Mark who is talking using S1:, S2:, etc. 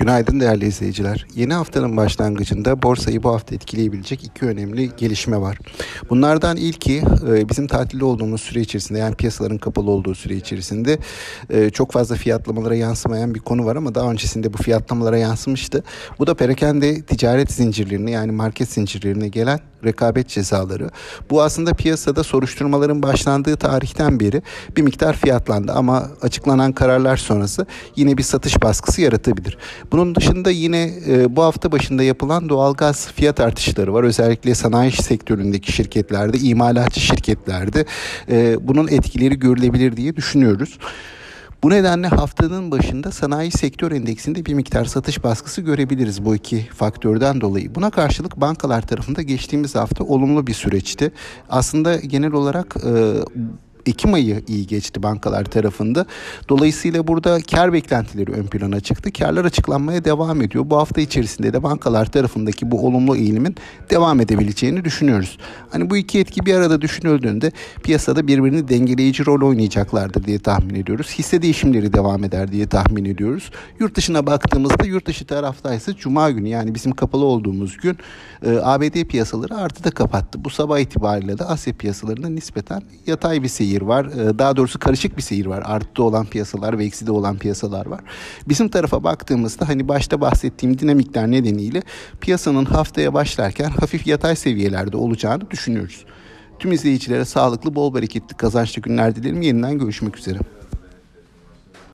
S1: Günaydın değerli izleyiciler. Yeni haftanın başlangıcında borsayı bu hafta etkileyebilecek iki önemli gelişme var. Bunlardan ilki e, bizim tatilde olduğumuz süre içerisinde yani piyasaların kapalı olduğu süre içerisinde e, çok fazla fiyatlamalara yansımayan bir konu var ama daha öncesinde bu fiyatlamalara yansımıştı. Bu da perakende ticaret zincirlerine yani market zincirlerine gelen rekabet cezaları. Bu aslında piyasada soruşturmaların başlandığı tarihten beri bir miktar fiyatlandı ama açıklanan kararlar sonrası yine bir satış baskısı yaratabilir. Bunun dışında yine e, bu hafta başında yapılan doğalgaz fiyat artışları var. Özellikle sanayi sektöründeki şirketlerde, imalatçı şirketlerde e, bunun etkileri görülebilir diye düşünüyoruz. Bu nedenle haftanın başında sanayi sektör endeksinde bir miktar satış baskısı görebiliriz bu iki faktörden dolayı. Buna karşılık bankalar tarafında geçtiğimiz hafta olumlu bir süreçti. Aslında genel olarak e, Ekim ayı iyi geçti bankalar tarafında. Dolayısıyla burada kar beklentileri ön plana çıktı. Karlar açıklanmaya devam ediyor. Bu hafta içerisinde de bankalar tarafındaki bu olumlu eğilimin devam edebileceğini düşünüyoruz. Hani bu iki etki bir arada düşünüldüğünde piyasada birbirini dengeleyici rol oynayacaklardır diye tahmin ediyoruz. Hisse değişimleri devam eder diye tahmin ediyoruz. Yurt dışına baktığımızda yurt dışı taraftaysa cuma günü yani bizim kapalı olduğumuz gün e, ABD piyasaları artıda kapattı. Bu sabah itibariyle de Asya piyasalarında nispeten yatay bir seyir seyir var. Ee, daha doğrusu karışık bir seyir var. Arttı olan piyasalar ve ekside olan piyasalar var. Bizim tarafa baktığımızda hani başta bahsettiğim dinamikler nedeniyle piyasanın haftaya başlarken hafif yatay seviyelerde olacağını düşünüyoruz. Tüm izleyicilere sağlıklı, bol bereketli, kazançlı günler dilerim. Yeniden görüşmek üzere.